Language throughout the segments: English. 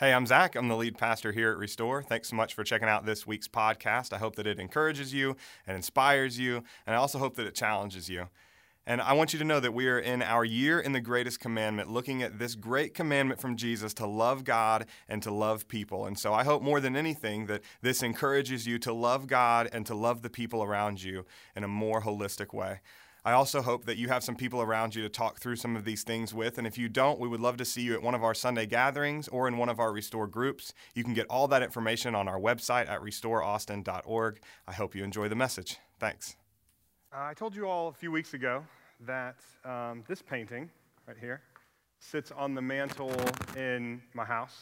Hey, I'm Zach. I'm the lead pastor here at Restore. Thanks so much for checking out this week's podcast. I hope that it encourages you and inspires you, and I also hope that it challenges you. And I want you to know that we are in our year in the greatest commandment, looking at this great commandment from Jesus to love God and to love people. And so I hope more than anything that this encourages you to love God and to love the people around you in a more holistic way. I also hope that you have some people around you to talk through some of these things with. And if you don't, we would love to see you at one of our Sunday gatherings or in one of our Restore groups. You can get all that information on our website at restoreaustin.org. I hope you enjoy the message. Thanks. Uh, I told you all a few weeks ago that um, this painting right here sits on the mantle in my house.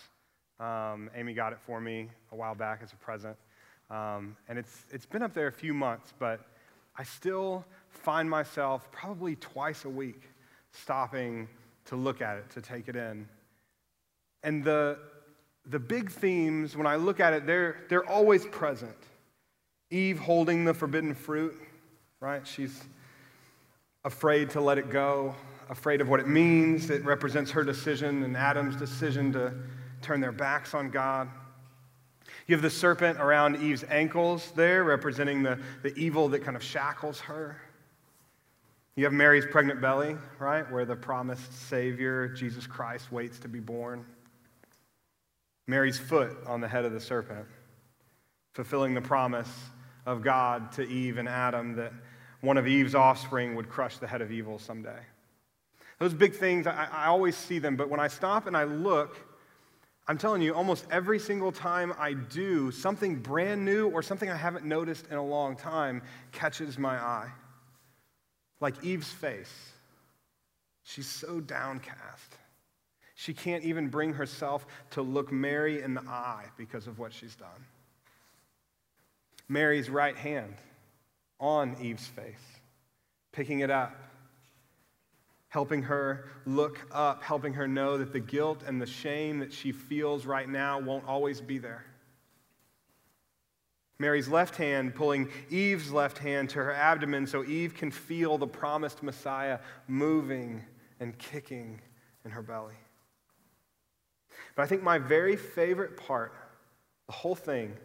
Um, Amy got it for me a while back as a present. Um, and it's, it's been up there a few months, but I still find myself probably twice a week stopping to look at it, to take it in. And the, the big themes, when I look at it, they're, they're always present. Eve holding the forbidden fruit, right? She's afraid to let it go, afraid of what it means. It represents her decision and Adam's decision to turn their backs on God. You have the serpent around Eve's ankles there, representing the, the evil that kind of shackles her. You have Mary's pregnant belly, right, where the promised Savior, Jesus Christ, waits to be born. Mary's foot on the head of the serpent, fulfilling the promise of God to Eve and Adam that one of Eve's offspring would crush the head of evil someday. Those big things, I, I always see them, but when I stop and I look, I'm telling you, almost every single time I do, something brand new or something I haven't noticed in a long time catches my eye. Like Eve's face. She's so downcast. She can't even bring herself to look Mary in the eye because of what she's done. Mary's right hand on Eve's face, picking it up, helping her look up, helping her know that the guilt and the shame that she feels right now won't always be there. Mary's left hand pulling Eve's left hand to her abdomen so Eve can feel the promised Messiah moving and kicking in her belly. But I think my very favorite part, the whole thing,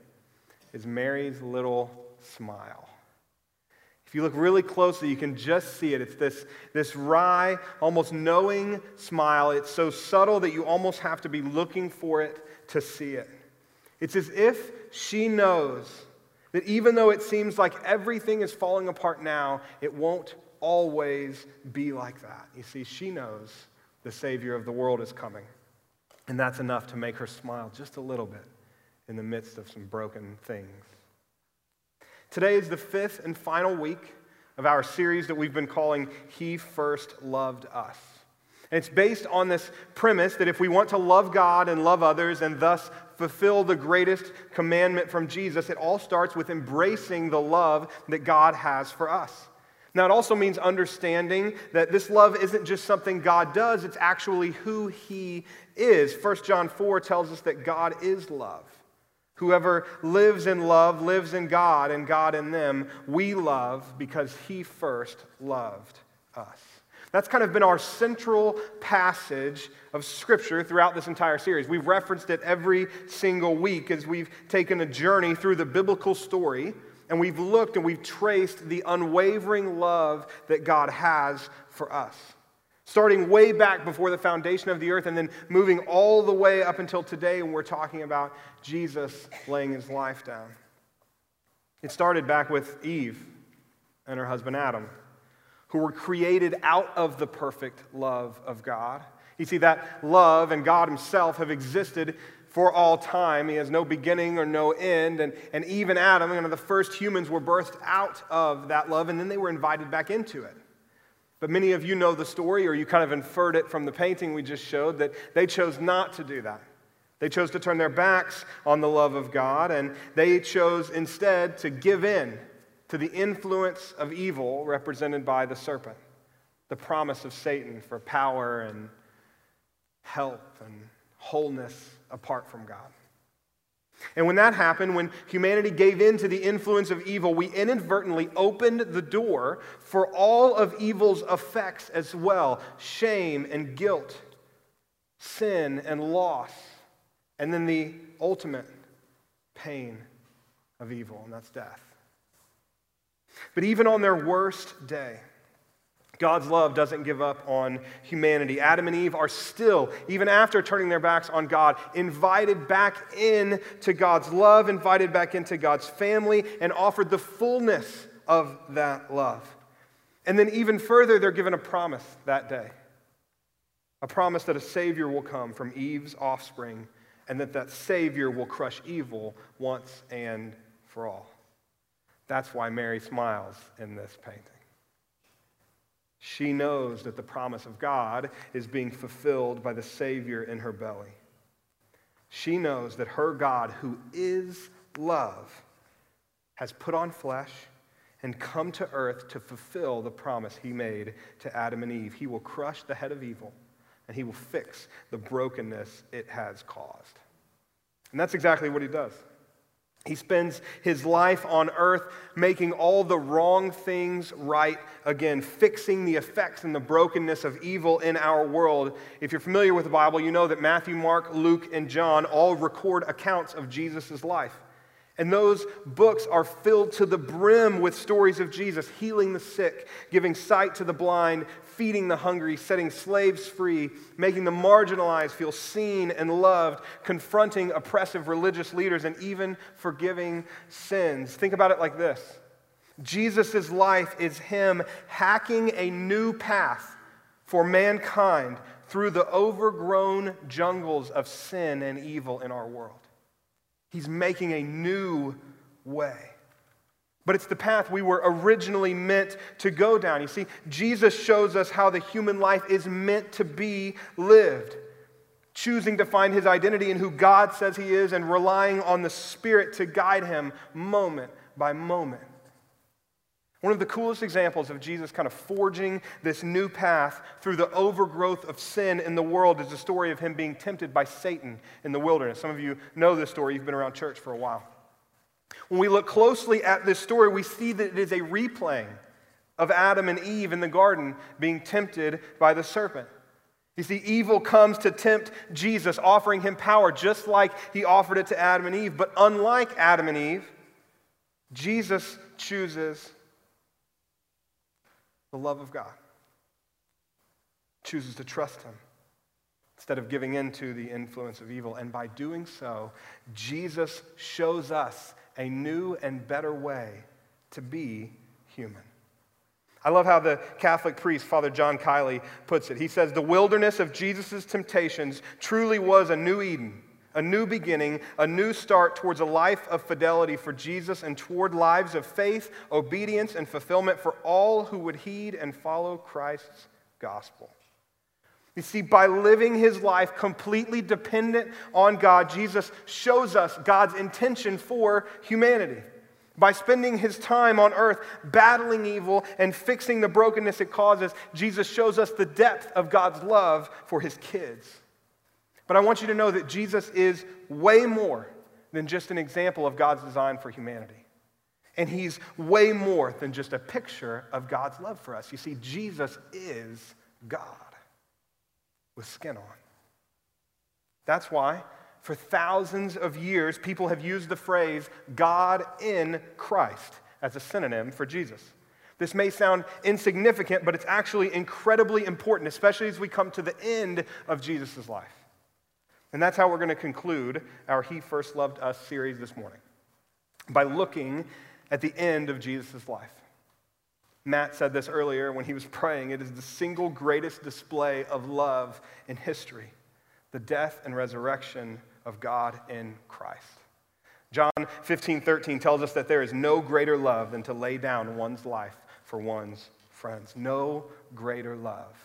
is Mary's little smile. If you look really closely, you can just see it. It's this, this wry, almost knowing smile. It's so subtle that you almost have to be looking for it to see it. It's as if she knows that even though it seems like everything is falling apart now, it won't always be like that. You see, she knows the Savior of the world is coming. And that's enough to make her smile just a little bit in the midst of some broken things. Today is the fifth and final week of our series that we've been calling He First Loved Us. And it's based on this premise that if we want to love God and love others and thus fulfill the greatest commandment from Jesus, it all starts with embracing the love that God has for us. Now, it also means understanding that this love isn't just something God does, it's actually who He is. 1 John 4 tells us that God is love. Whoever lives in love lives in God, and God in them. We love because He first loved us. That's kind of been our central passage of Scripture throughout this entire series. We've referenced it every single week as we've taken a journey through the biblical story and we've looked and we've traced the unwavering love that God has for us. Starting way back before the foundation of the earth and then moving all the way up until today when we're talking about Jesus laying his life down. It started back with Eve and her husband Adam who were created out of the perfect love of God. You see, that love and God Himself have existed for all time. He has no beginning or no end. And, and even Adam, one of the first humans, were birthed out of that love, and then they were invited back into it. But many of you know the story, or you kind of inferred it from the painting we just showed, that they chose not to do that. They chose to turn their backs on the love of God, and they chose instead to give in to the influence of evil represented by the serpent, the promise of Satan for power and help and wholeness apart from God. And when that happened, when humanity gave in to the influence of evil, we inadvertently opened the door for all of evil's effects as well shame and guilt, sin and loss, and then the ultimate pain of evil, and that's death. But even on their worst day, God's love doesn't give up on humanity. Adam and Eve are still, even after turning their backs on God, invited back in to God's love, invited back into God's family, and offered the fullness of that love. And then, even further, they're given a promise that day a promise that a Savior will come from Eve's offspring, and that that Savior will crush evil once and for all. That's why Mary smiles in this painting. She knows that the promise of God is being fulfilled by the Savior in her belly. She knows that her God, who is love, has put on flesh and come to earth to fulfill the promise he made to Adam and Eve. He will crush the head of evil and he will fix the brokenness it has caused. And that's exactly what he does. He spends his life on earth making all the wrong things right again, fixing the effects and the brokenness of evil in our world. If you're familiar with the Bible, you know that Matthew, Mark, Luke, and John all record accounts of Jesus' life. And those books are filled to the brim with stories of Jesus healing the sick, giving sight to the blind, feeding the hungry, setting slaves free, making the marginalized feel seen and loved, confronting oppressive religious leaders, and even forgiving sins. Think about it like this Jesus' life is Him hacking a new path for mankind through the overgrown jungles of sin and evil in our world. He's making a new way. But it's the path we were originally meant to go down. You see, Jesus shows us how the human life is meant to be lived, choosing to find his identity in who God says he is and relying on the Spirit to guide him moment by moment. One of the coolest examples of Jesus kind of forging this new path through the overgrowth of sin in the world is the story of him being tempted by Satan in the wilderness. Some of you know this story, you've been around church for a while. When we look closely at this story, we see that it is a replaying of Adam and Eve in the garden being tempted by the serpent. You see, evil comes to tempt Jesus, offering him power just like he offered it to Adam and Eve. But unlike Adam and Eve, Jesus chooses the love of God, chooses to trust him instead of giving in to the influence of evil. And by doing so, Jesus shows us a new and better way to be human. I love how the Catholic priest, Father John Kiley, puts it. He says, The wilderness of Jesus' temptations truly was a new Eden, a new beginning, a new start towards a life of fidelity for Jesus and toward lives of faith, obedience, and fulfillment for all who would heed and follow Christ's gospel. You see, by living his life completely dependent on God, Jesus shows us God's intention for humanity. By spending his time on earth battling evil and fixing the brokenness it causes, Jesus shows us the depth of God's love for his kids. But I want you to know that Jesus is way more than just an example of God's design for humanity. And he's way more than just a picture of God's love for us. You see, Jesus is God with skin on. That's why, for thousands of years, people have used the phrase God in Christ as a synonym for Jesus. This may sound insignificant, but it's actually incredibly important, especially as we come to the end of Jesus' life. And that's how we're going to conclude our He First Loved Us series this morning by looking at the end of Jesus' life. Matt said this earlier when he was praying. It is the single greatest display of love in history the death and resurrection of God in Christ. John 15, 13 tells us that there is no greater love than to lay down one's life for one's friends. No greater love.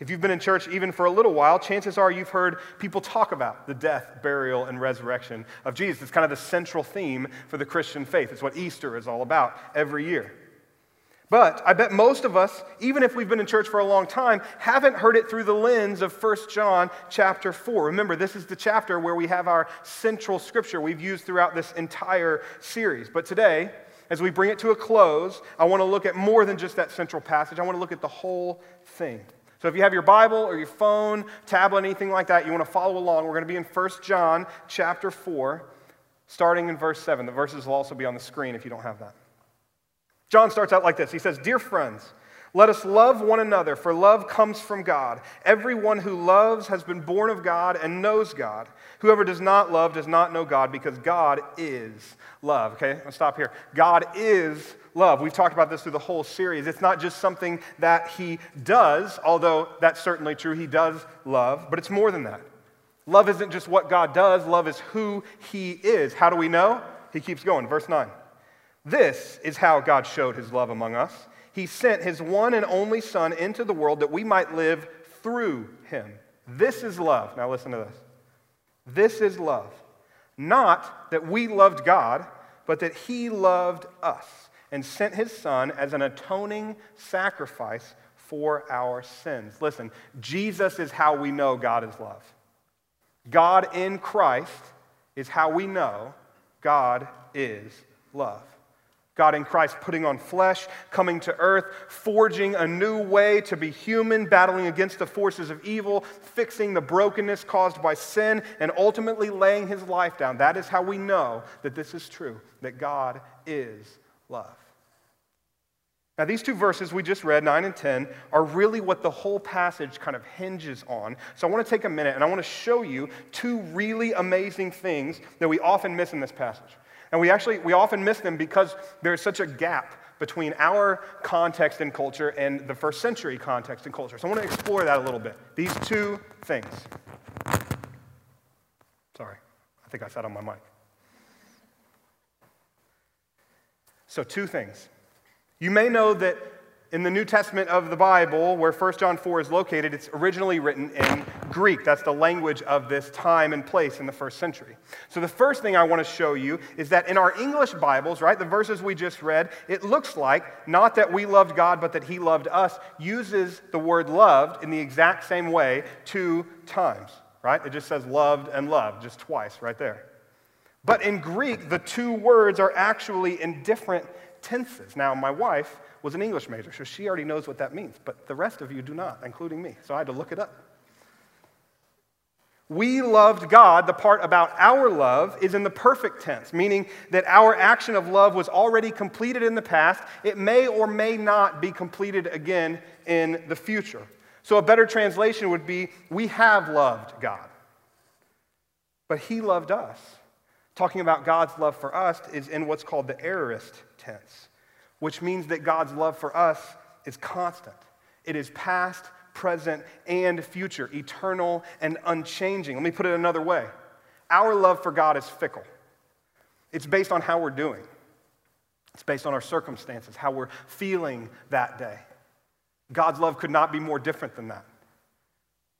If you've been in church even for a little while, chances are you've heard people talk about the death, burial, and resurrection of Jesus. It's kind of the central theme for the Christian faith. It's what Easter is all about every year. But I bet most of us, even if we've been in church for a long time, haven't heard it through the lens of 1 John chapter 4. Remember, this is the chapter where we have our central scripture we've used throughout this entire series. But today, as we bring it to a close, I want to look at more than just that central passage. I want to look at the whole thing. So if you have your Bible or your phone, tablet, anything like that, you want to follow along, we're going to be in 1 John chapter 4, starting in verse 7. The verses will also be on the screen if you don't have that. John starts out like this He says, Dear friends, let us love one another, for love comes from God. Everyone who loves has been born of God and knows God. Whoever does not love does not know God, because God is love. Okay, I'll stop here. God is love. We've talked about this through the whole series. It's not just something that he does, although that's certainly true. He does love, but it's more than that. Love isn't just what God does, love is who he is. How do we know? He keeps going. Verse 9. This is how God showed his love among us. He sent his one and only Son into the world that we might live through him. This is love. Now listen to this. This is love. Not that we loved God, but that he loved us and sent his son as an atoning sacrifice for our sins. Listen, Jesus is how we know God is love. God in Christ is how we know God is love. God in Christ putting on flesh, coming to earth, forging a new way to be human, battling against the forces of evil, fixing the brokenness caused by sin, and ultimately laying his life down. That is how we know that this is true, that God is love. Now, these two verses we just read, 9 and 10, are really what the whole passage kind of hinges on. So I want to take a minute and I want to show you two really amazing things that we often miss in this passage. And we actually, we often miss them because there's such a gap between our context and culture and the first century context and culture. So I want to explore that a little bit. These two things. Sorry, I think I said on my mic. So, two things. You may know that in the New Testament of the Bible, where 1 John 4 is located, it's originally written in Greek. That's the language of this time and place in the first century. So, the first thing I want to show you is that in our English Bibles, right, the verses we just read, it looks like not that we loved God, but that He loved us, uses the word loved in the exact same way two times, right? It just says loved and loved, just twice right there. But in Greek, the two words are actually in different tenses. Now, my wife was an English major, so she already knows what that means, but the rest of you do not, including me. So I had to look it up. We loved God, the part about our love is in the perfect tense, meaning that our action of love was already completed in the past. It may or may not be completed again in the future. So a better translation would be we have loved God, but He loved us. Talking about God's love for us is in what's called the aorist tense, which means that God's love for us is constant. It is past, present, and future, eternal and unchanging. Let me put it another way our love for God is fickle, it's based on how we're doing, it's based on our circumstances, how we're feeling that day. God's love could not be more different than that.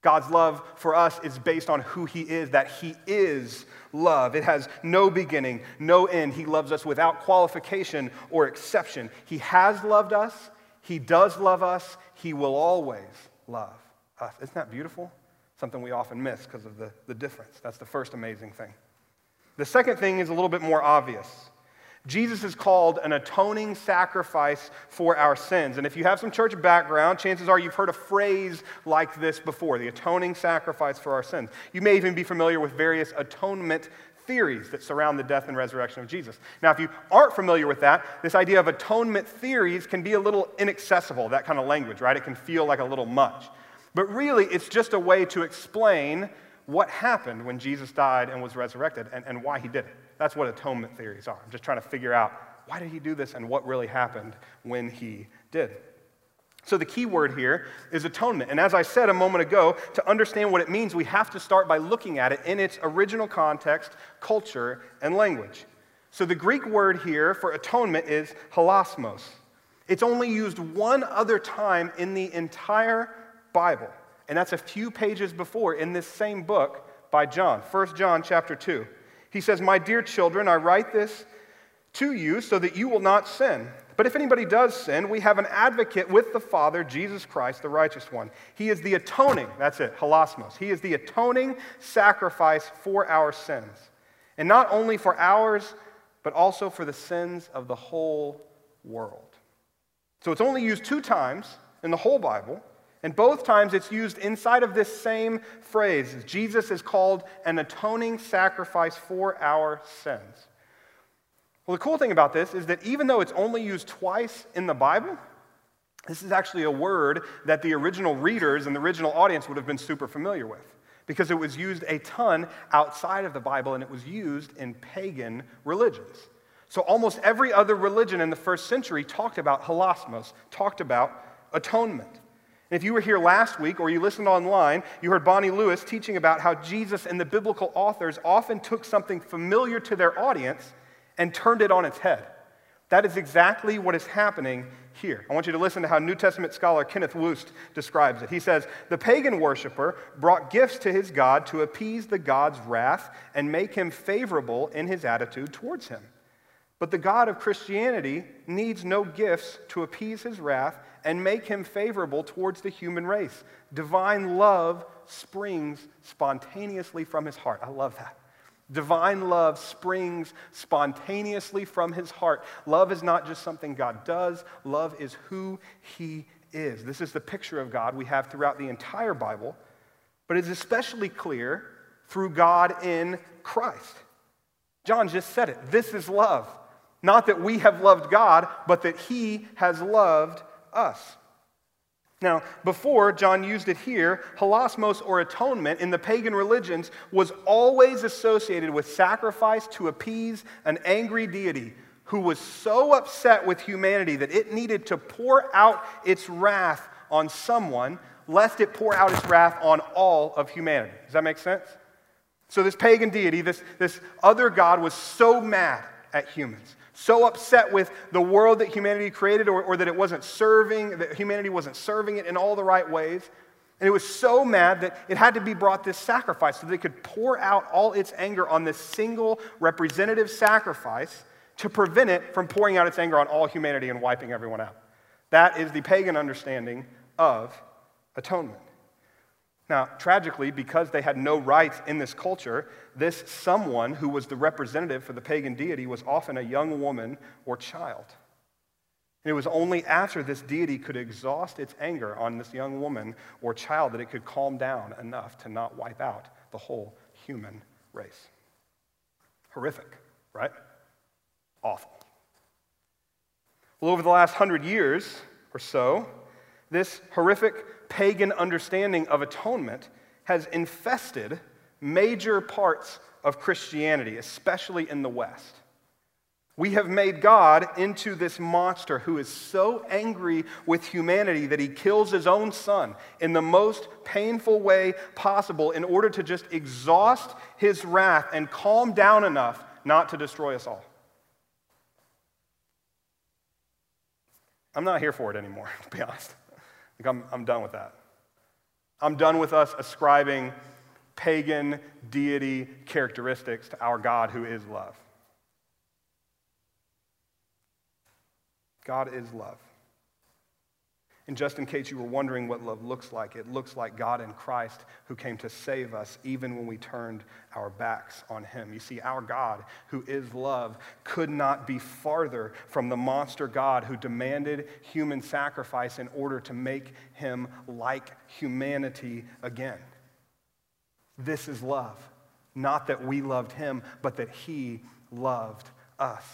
God's love for us is based on who He is, that He is love. It has no beginning, no end. He loves us without qualification or exception. He has loved us, He does love us, He will always love us. Isn't that beautiful? Something we often miss because of the, the difference. That's the first amazing thing. The second thing is a little bit more obvious. Jesus is called an atoning sacrifice for our sins. And if you have some church background, chances are you've heard a phrase like this before the atoning sacrifice for our sins. You may even be familiar with various atonement theories that surround the death and resurrection of Jesus. Now, if you aren't familiar with that, this idea of atonement theories can be a little inaccessible, that kind of language, right? It can feel like a little much. But really, it's just a way to explain what happened when Jesus died and was resurrected and, and why he did it. That's what atonement theories are. I'm just trying to figure out why did he do this and what really happened when he did. So, the key word here is atonement. And as I said a moment ago, to understand what it means, we have to start by looking at it in its original context, culture, and language. So, the Greek word here for atonement is hilasmos. It's only used one other time in the entire Bible, and that's a few pages before in this same book by John, 1 John chapter 2. He says, My dear children, I write this to you so that you will not sin. But if anybody does sin, we have an advocate with the Father, Jesus Christ, the righteous one. He is the atoning, that's it, hilasmos. He is the atoning sacrifice for our sins. And not only for ours, but also for the sins of the whole world. So it's only used two times in the whole Bible, And both times it's used inside of this same phrase. Jesus is called an atoning sacrifice for our sins. Well, the cool thing about this is that even though it's only used twice in the Bible, this is actually a word that the original readers and the original audience would have been super familiar with because it was used a ton outside of the Bible and it was used in pagan religions. So almost every other religion in the first century talked about hilasmos, talked about atonement. And if you were here last week or you listened online, you heard Bonnie Lewis teaching about how Jesus and the biblical authors often took something familiar to their audience and turned it on its head. That is exactly what is happening here. I want you to listen to how New Testament scholar Kenneth Wuest describes it. He says, The pagan worshiper brought gifts to his God to appease the God's wrath and make him favorable in his attitude towards him. But the God of Christianity needs no gifts to appease his wrath and make him favorable towards the human race. Divine love springs spontaneously from his heart. I love that. Divine love springs spontaneously from his heart. Love is not just something God does, love is who he is. This is the picture of God we have throughout the entire Bible, but it's especially clear through God in Christ. John just said it. This is love. Not that we have loved God, but that he has loved us. Now, before John used it here, hilasmos or atonement in the pagan religions was always associated with sacrifice to appease an angry deity who was so upset with humanity that it needed to pour out its wrath on someone, lest it pour out its wrath on all of humanity. Does that make sense? So, this pagan deity, this, this other God, was so mad at humans so upset with the world that humanity created or, or, that it wasn't serving, that humanity wasn't serving it in all the right ways. And it was so mad that it had to be brought this sacrifice so they could pour out all its anger on this single representative sacrifice to prevent it from pouring out its anger on all humanity and wiping everyone out. That is the pagan understanding of atonement. Now, tragically, because they had no rights in this culture, this someone who was the representative for the pagan deity was often a young woman or child. And it was only after this deity could exhaust its anger on this young woman or child that it could calm down enough to not wipe out the whole human race. Horrific, right? Awful. Well, over the last hundred years or so, this horrific pagan understanding of atonement has infested major parts of Christianity, especially in the West. We have made God into this monster who is so angry with humanity that he kills his own son in the most painful way possible in order to just exhaust his wrath and calm down enough not to destroy us all. I'm not here for it anymore, to be honest. Like, I'm, I'm done with that. I'm done with us ascribing pagan deity characteristics to our God who is love. God is love. And just in case you were wondering what love looks like, it looks like God in Christ who came to save us even when we turned our backs on him. You see, our God, who is love, could not be farther from the monster God who demanded human sacrifice in order to make him like humanity again. This is love. Not that we loved him, but that he loved us.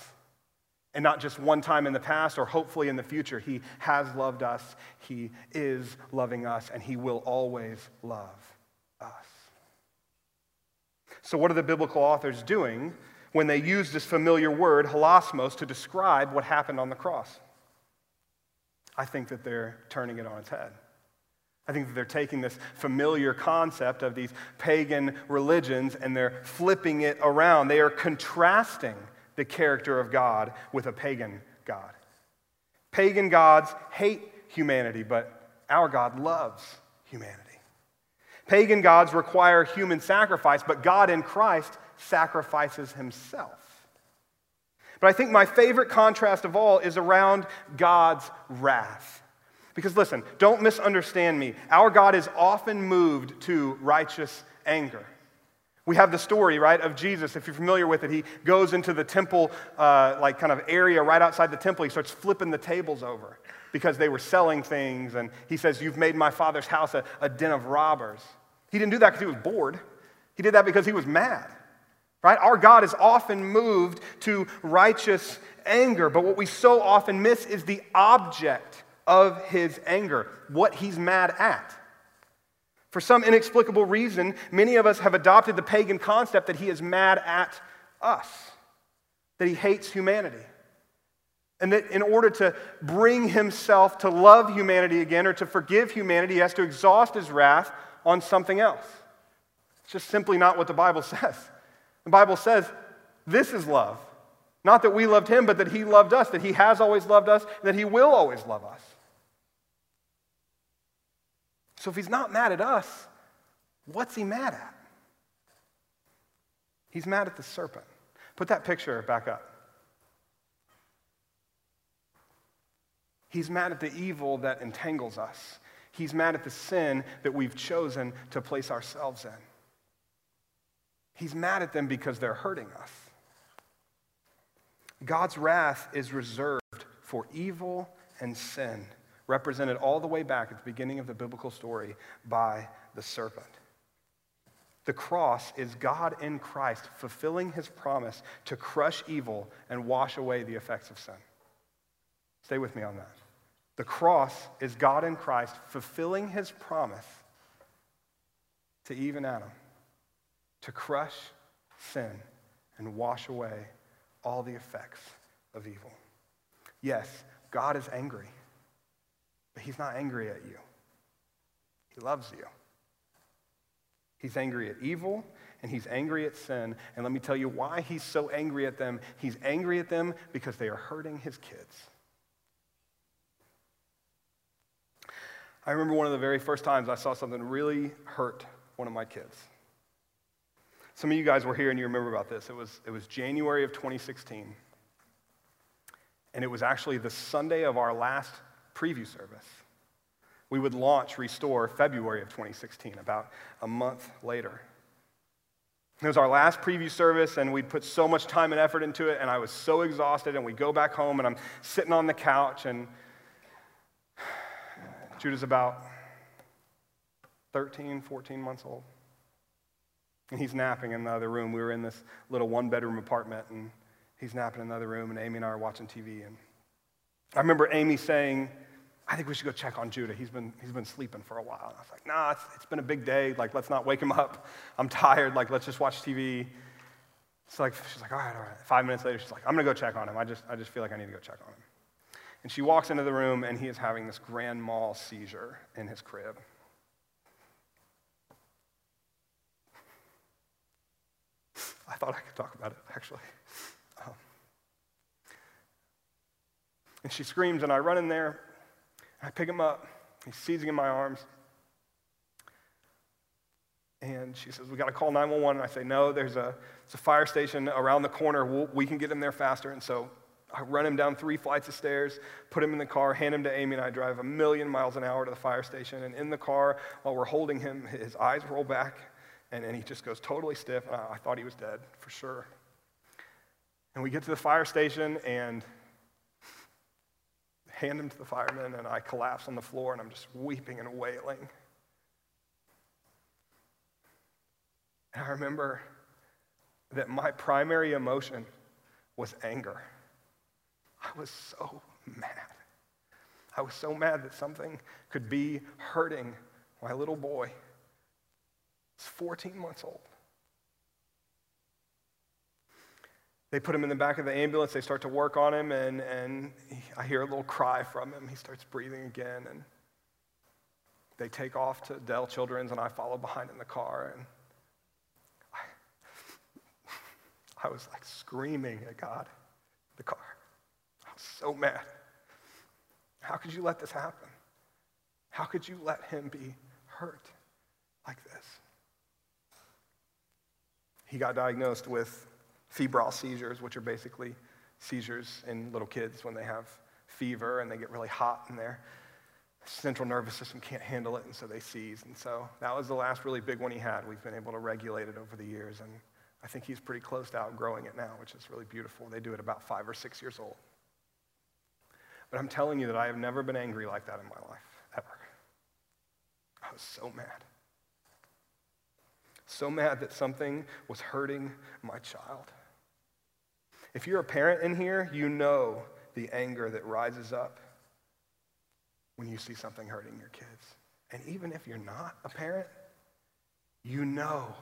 And not just one time in the past or hopefully in the future. He has loved us, He is loving us, and He will always love us. So, what are the biblical authors doing when they use this familiar word, hilasmos, to describe what happened on the cross? I think that they're turning it on its head. I think that they're taking this familiar concept of these pagan religions and they're flipping it around. They are contrasting the character of God with a pagan God. Pagan gods hate humanity, but our God loves humanity. Pagan gods require human sacrifice, but God in Christ sacrifices himself. But I think my favorite contrast of all is around God's wrath. Because listen, don't misunderstand me. Our God is often moved to righteous anger. We have the story, right, of Jesus. If you're familiar with it, he goes into the temple, uh, like kind of area right outside the temple. He starts flipping the tables over because they were selling things. And he says, You've made my father's house a, a den of robbers. He didn't do that because he was bored, he did that because he was mad. Right? Our God is often moved to righteous anger, but what we so often miss is the object of his anger, what he's mad at. For some inexplicable reason, many of us have adopted the pagan concept that he is mad at us, that he hates humanity. And that in order to bring himself to love humanity again or to forgive humanity, he has to exhaust his wrath on something else. It's just simply not what the Bible says. The Bible says this is love. Not that we loved him, but that he loved us, that he has always loved us, that he will always love us. So if he's not mad at us, what's he mad at? He's mad at the serpent. Put that picture back up. He's mad at the evil that entangles us. He's mad at the sin that we've chosen to place ourselves in. He's mad at them because they're hurting us. God's wrath is reserved for evil and sin represented all the way back at the beginning of the biblical story by the serpent. The cross is God in Christ fulfilling his promise to crush evil and wash away the effects of sin. Stay with me on that. The cross is God in Christ fulfilling his promise to Eve and Adam to crush sin and wash away all the effects of evil. Yes, God is angry. He's not angry at you, he loves you. He's angry at evil and he's angry at sin. And let me tell you why he's so angry at them. He's angry at them because they are hurting his kids. I remember one of the very first times I saw something really hurt one of my kids. Some of you guys were here and you remember about this. It was, it was January of 2016. And it was actually the Sunday of our last preview service. We would launch Restore February of 2016, about a month later. It was our last preview service, and we'd put so much time and effort into it, and I was so exhausted. And we go back home, and I'm sitting on the couch, and Judah's about 13, 14 months old. And he's napping in the other room. We were in this little one bedroom apartment, and he's napping in the other room, and Amy and I are watching TV. And I remember Amy saying, I think we should go check on Judah. He's been, he's been sleeping for a while. And I was like, nah, it's, it's been a big day. Like, let's not wake him up. I'm tired. Like, let's just watch TV. So like, she's like, all right, all right. Five minutes later, she's like, I'm going to go check on him. I just, I just feel like I need to go check on him. And she walks into the room, and he is having this grand mal seizure in his crib. I thought I could talk about it, actually. Um, and she screams, and I run in there, I pick him up. He's seizing in my arms. And she says, We got to call 911. And I say, No, there's a, there's a fire station around the corner. We'll, we can get him there faster. And so I run him down three flights of stairs, put him in the car, hand him to Amy, and I drive a million miles an hour to the fire station. And in the car, while we're holding him, his eyes roll back, and, and he just goes totally stiff. I, I thought he was dead, for sure. And we get to the fire station, and hand him to the firemen, and I collapse on the floor and I'm just weeping and wailing. And I remember that my primary emotion was anger. I was so mad. I was so mad that something could be hurting my little boy. He's 14 months old. They put him in the back of the ambulance. They start to work on him, and, and I hear a little cry from him. He starts breathing again, and they take off to Dell Children's, and I follow behind in the car. And I, I was like screaming at God, the car. I was so mad. How could you let this happen? How could you let him be hurt like this? He got diagnosed with febrile seizures, which are basically seizures in little kids when they have fever and they get really hot and their central nervous system can't handle it, and so they seize. And so that was the last really big one he had. We've been able to regulate it over the years, and I think he's pretty close to outgrowing it now, which is really beautiful. They do it about five or six years old. But I'm telling you that I have never been angry like that in my life, ever. I was so mad. So mad that something was hurting my child. If you're a parent in here, you know the anger that rises up when you see something hurting your kids. And even if you're not a parent, you know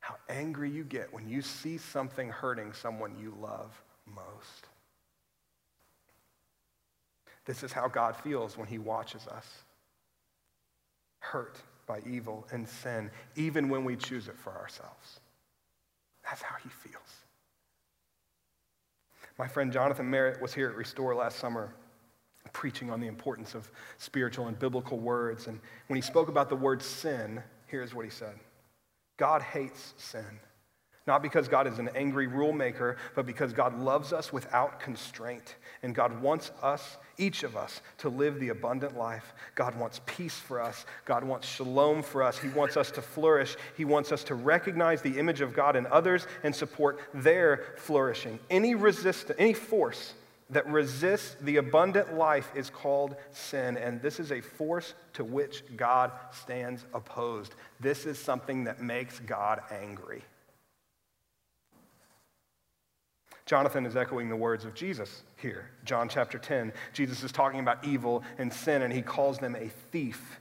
how angry you get when you see something hurting someone you love most. This is how God feels when he watches us hurt by evil and sin, even when we choose it for ourselves. That's how he feels. My friend Jonathan Merritt was here at Restore last summer preaching on the importance of spiritual and biblical words. And when he spoke about the word sin, here's what he said God hates sin. Not because God is an angry rule maker, but because God loves us without constraint. And God wants us, each of us, to live the abundant life. God wants peace for us. God wants shalom for us. He wants us to flourish. He wants us to recognize the image of God in others and support their flourishing. Any resistance, any force that resists the abundant life is called sin, and this is a force to which God stands opposed. This is something that makes God angry. Jonathan is echoing the words of Jesus here. John chapter 10. Jesus is talking about evil and sin, and he calls them a thief.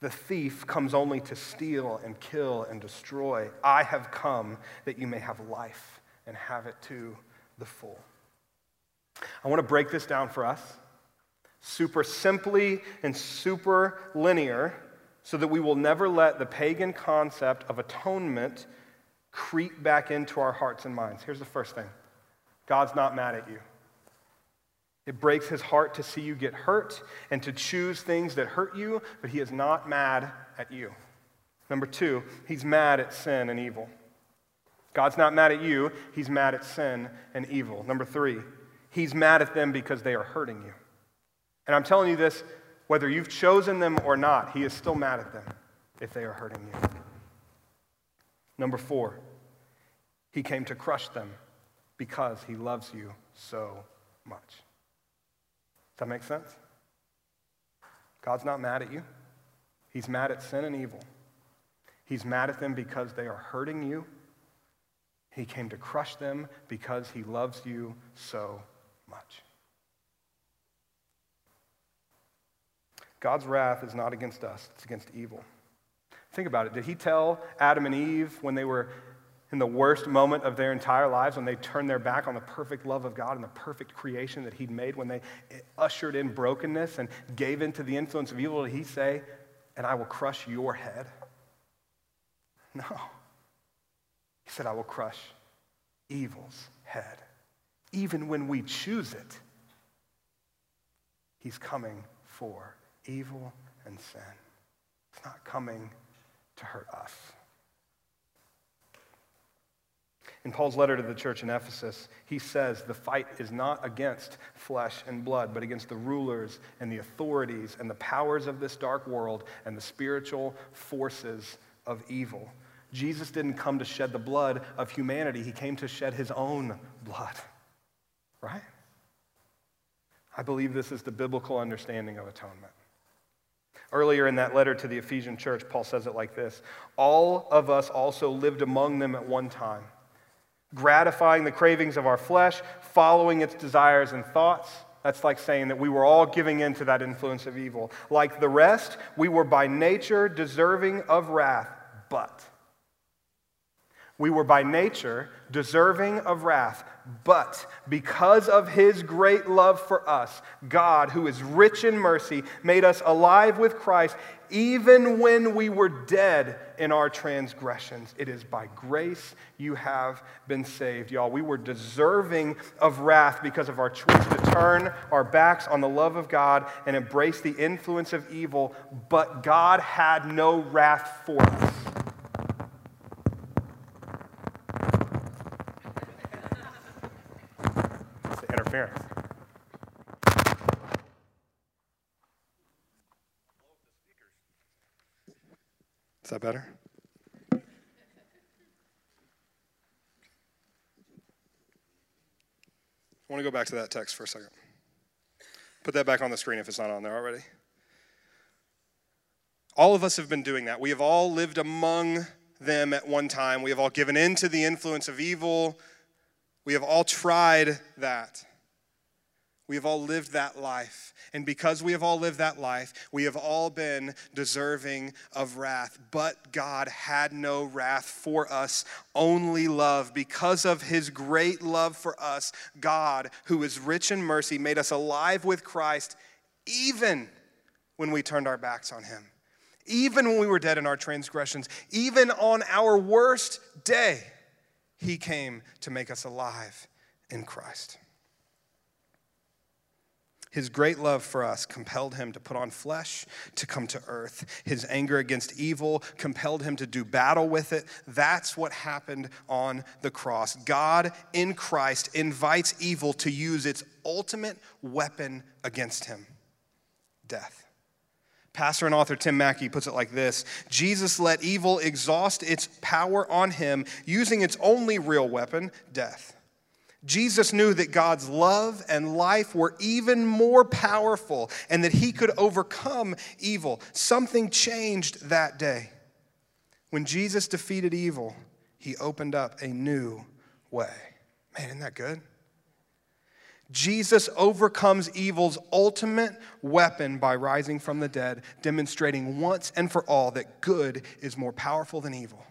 The thief comes only to steal and kill and destroy. I have come that you may have life and have it to the full. I want to break this down for us super simply and super linear so that we will never let the pagan concept of atonement creep back into our hearts and minds. Here's the first thing God's not mad at you. It breaks his heart to see you get hurt and to choose things that hurt you, but he is not mad at you. Number two, he's mad at sin and evil. God's not mad at you, he's mad at sin and evil. Number three, He's mad at them because they are hurting you. And I'm telling you this, whether you've chosen them or not, He is still mad at them if they are hurting you. Number four, He came to crush them because He loves you so much. Does that make sense? God's not mad at you. He's mad at sin and evil. He's mad at them because they are hurting you. He came to crush them because he loves you so much. God's wrath is not against us, it's against evil. Think about it. Did he tell Adam and Eve when they were in the worst moment of their entire lives, when they turned their back on the perfect love of God and the perfect creation that he'd made, when they ushered in brokenness and gave into the influence of evil, did he say, And I will crush your head? No. He said, I will crush evil's head even when we choose it, He's coming for evil and sin. It's not coming to hurt us. In Paul's letter to the church in Ephesus, he says the fight is not against flesh and blood, but against the rulers and the authorities and the powers of this dark world and the spiritual forces of evil. Jesus didn't come to shed the blood of humanity, he came to shed his own blood right? I believe this is the biblical understanding of atonement. Earlier in that letter to the Ephesian church, Paul says it like this All of us also lived among them at one time, gratifying the cravings of our flesh, following its desires and thoughts. That's like saying that we were all giving in to that influence of evil. Like the rest, we were by nature deserving of wrath, but we were by nature deserving of wrath, but because of his great love for us, God, who is rich in mercy, made us alive with Christ even when we were dead in our transgressions. It is by grace you have been saved. Y'all, we were deserving of wrath because of our choice to turn our backs on the love of God and embrace the influence of evil, but God had no wrath for us. Better? I want to go back to that text for a second. Put that back on the screen if it's not on there already. All of us have been doing that. We have all lived among them at one time. We have all given in to the influence of evil. We have all tried that. We have all lived that life. And because we have all lived that life, we have all been deserving of wrath. But God had no wrath for us, only love. Because of his great love for us, God, who is rich in mercy, made us alive with Christ, even when we turned our backs on him. Even when we were dead in our transgressions, even on our worst day, he came to make us alive in Christ. His great love for us compelled him to put on flesh, to come to earth. His anger against evil compelled him to do battle with it. That's what happened on the cross. God in Christ invites evil to use its ultimate weapon against him death. Pastor and author Tim Mackie puts it like this Jesus let evil exhaust its power on him using its only real weapon, death. Jesus knew that God's love and life were even more powerful and that he could overcome evil. Something changed that day. When Jesus defeated evil, he opened up a new way. Man, isn't that good? Jesus overcomes evil's ultimate weapon by rising from the dead, demonstrating once and for all that good is more powerful than evil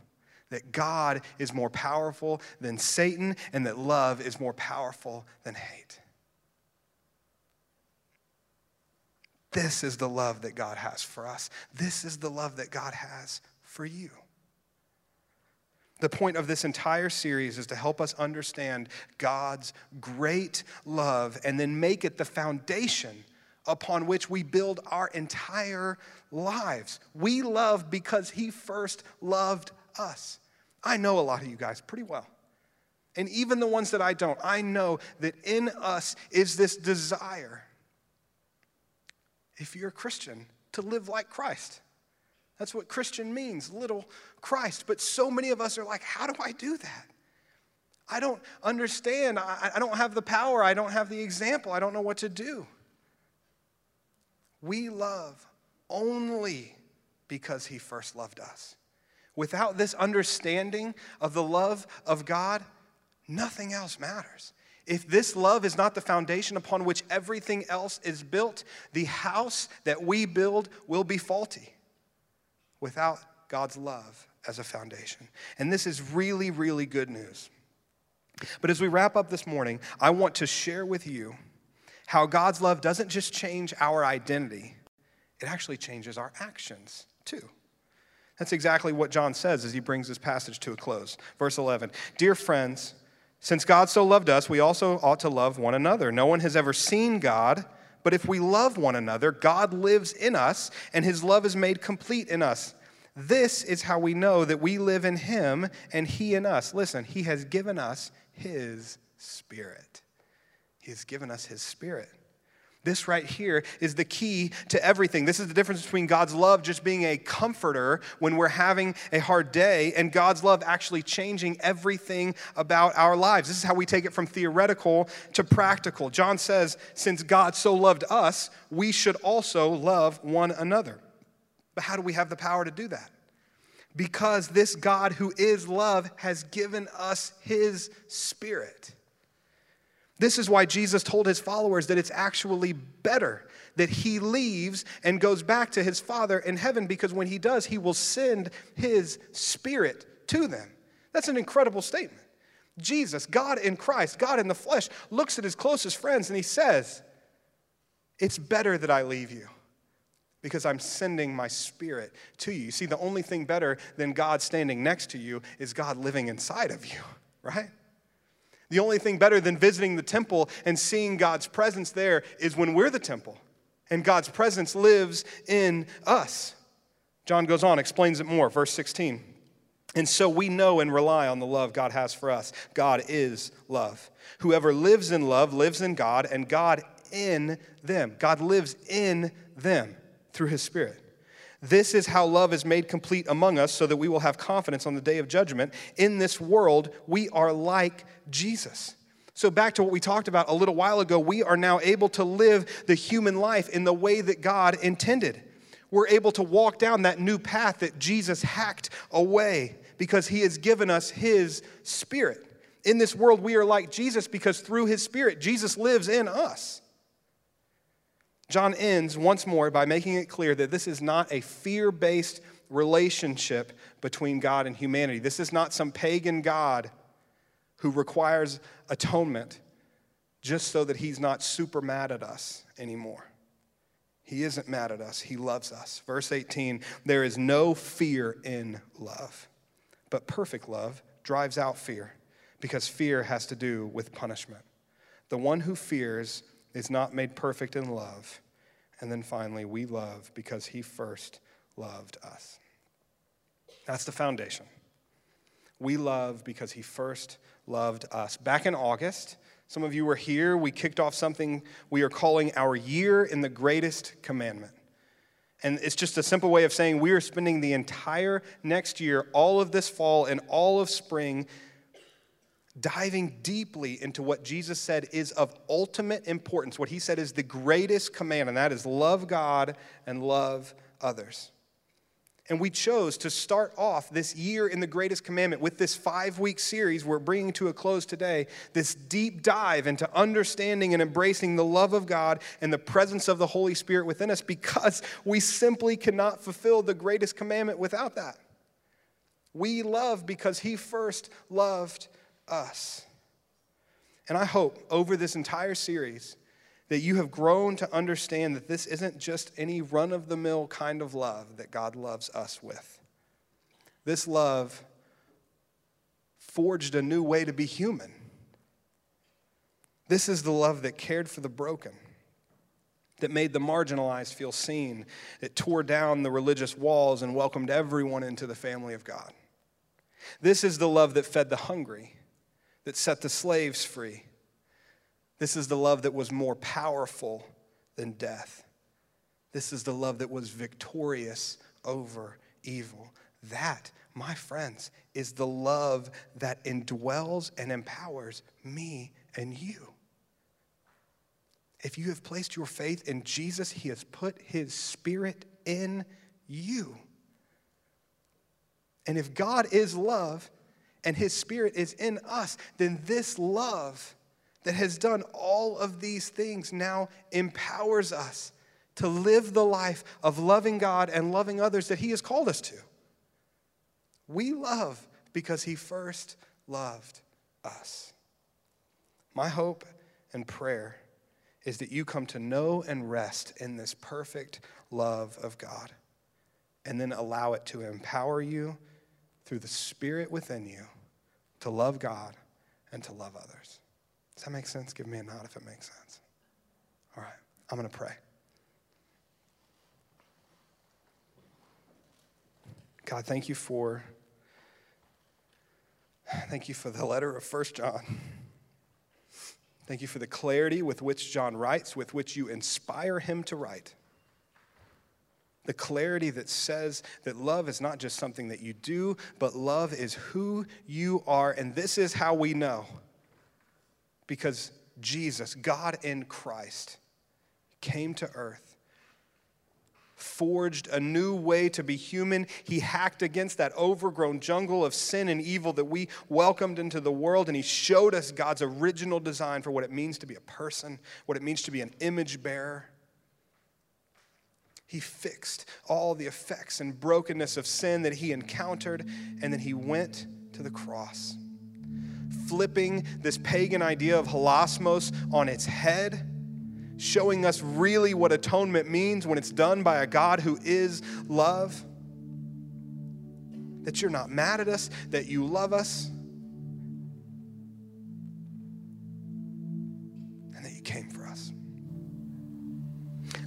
that God is more powerful than Satan and that love is more powerful than hate. This is the love that God has for us. This is the love that God has for you. The point of this entire series is to help us understand God's great love and then make it the foundation upon which we build our entire lives. We love because He first loved us. I know a lot of you guys pretty well. And even the ones that I don't, I know that in us is this desire, if you're a Christian, to live like Christ. That's what Christian means, little Christ. But so many of us are like, how do I do that? I don't understand. I, I don't have the power. I don't have the example. I don't know what to do. We love only because he first loved us. Without this understanding of the love of God, nothing else matters. If this love is not the foundation upon which everything else is built, the house that we build will be faulty without God's love as a foundation. And this is really, really good news. But as we wrap up this morning, I want to share with you how God's love doesn't just change our identity, it actually changes our actions too. That's exactly what John says as he brings this passage to a close. Verse 11 Dear friends, since God so loved us, we also ought to love one another. No one has ever seen God, but if we love one another, God lives in us, and his love is made complete in us. This is how we know that we live in him and he in us. Listen, he has given us his spirit. He has given us his spirit. This right here is the key to everything. This is the difference between God's love just being a comforter when we're having a hard day and God's love actually changing everything about our lives. This is how we take it from theoretical to practical. John says, since God so loved us, we should also love one another. But how do we have the power to do that? Because this God who is love has given us his spirit. This is why Jesus told his followers that it's actually better that he leaves and goes back to his Father in heaven because when he does, he will send his Spirit to them. That's an incredible statement. Jesus, God in Christ, God in the flesh, looks at his closest friends and he says, It's better that I leave you because I'm sending my spirit to you. You see, the only thing better than God standing next to you is God living inside of you, right? The only thing better than visiting the temple and seeing God's presence there is when we're the temple and God's presence lives in us. John goes on, explains it more, verse 16. And so we know and rely on the love God has for us. God is love. Whoever lives in love lives in God, and God in them. God lives in them through his Spirit. This is how love is made complete among us so that we will have confidence on the day of judgment. In this world, we are like Jesus. So, back to what we talked about a little while ago, we are now able to live the human life in the way that God intended. We're able to walk down that new path that Jesus hacked away because he has given us his spirit. In this world, we are like Jesus because through his spirit, Jesus lives in us. John ends once more by making it clear that this is not a fear based relationship between God and humanity. This is not some pagan God who requires atonement just so that he's not super mad at us anymore. He isn't mad at us, he loves us. Verse 18 there is no fear in love, but perfect love drives out fear because fear has to do with punishment. The one who fears is not made perfect in love. And then finally, we love because he first loved us. That's the foundation. We love because he first loved us. Back in August, some of you were here, we kicked off something we are calling our year in the greatest commandment. And it's just a simple way of saying we are spending the entire next year, all of this fall and all of spring, diving deeply into what Jesus said is of ultimate importance. What he said is the greatest command, and that is love God and love others. And we chose to start off this year in the greatest commandment with this five week series we're bringing to a close today. This deep dive into understanding and embracing the love of God and the presence of the Holy Spirit within us because we simply cannot fulfill the greatest commandment without that. We love because He first loved us. And I hope over this entire series that you have grown to understand that this isn't just any run of the mill kind of love that God loves us with. This love forged a new way to be human. This is the love that cared for the broken, that made the marginalized feel seen, that tore down the religious walls and welcomed everyone into the family of God. This is the love that fed the hungry, that set the slaves free, this is the love that was more powerful than death. This is the love that was victorious over evil. That, my friends, is the love that indwells and empowers me and you. If you have placed your faith in Jesus, He has put His Spirit in you. And if God is love and His Spirit is in us, then this love that has done all of these things now empowers us to live the life of loving God and loving others that He has called us to. We love because He first loved us. My hope and prayer is that you come to know and rest in this perfect love of God and then allow it to empower you through the Spirit within you to love God and to love others. Does that make sense? Give me a nod if it makes sense. All right, I'm going to pray. God, thank you for thank you for the letter of First John. Thank you for the clarity with which John writes, with which you inspire him to write. The clarity that says that love is not just something that you do, but love is who you are. And this is how we know because Jesus, God in Christ, came to earth, forged a new way to be human. He hacked against that overgrown jungle of sin and evil that we welcomed into the world, and He showed us God's original design for what it means to be a person, what it means to be an image bearer. He fixed all the effects and brokenness of sin that he encountered, and then he went to the cross flipping this pagan idea of hilasmos on its head, showing us really what atonement means when it's done by a God who is love. That you're not mad at us, that you love us,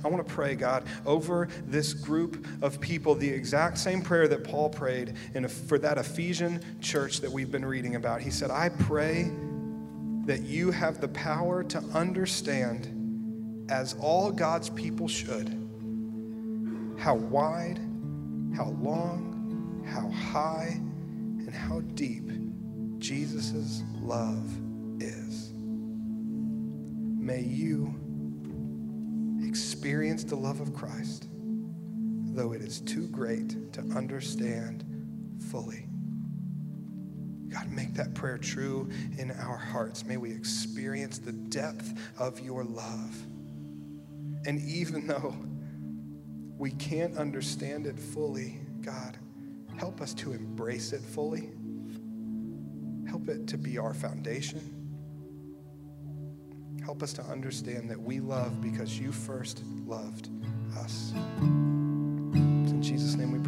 I want to pray, God, over this group of people the exact same prayer that Paul prayed in, for that Ephesian church that we've been reading about. He said, I pray that you have the power to understand, as all God's people should, how wide how long, how high, and how deep Jesus' love is. May you experience the love of Christ, though it is too great to understand fully. God, make that prayer true in our hearts. May we experience the depth of your love. And even though we can't understand it fully, God, help us to embrace it fully. Help it to be our foundation. Help us to understand that we love because you first loved us. It's in Jesus' name we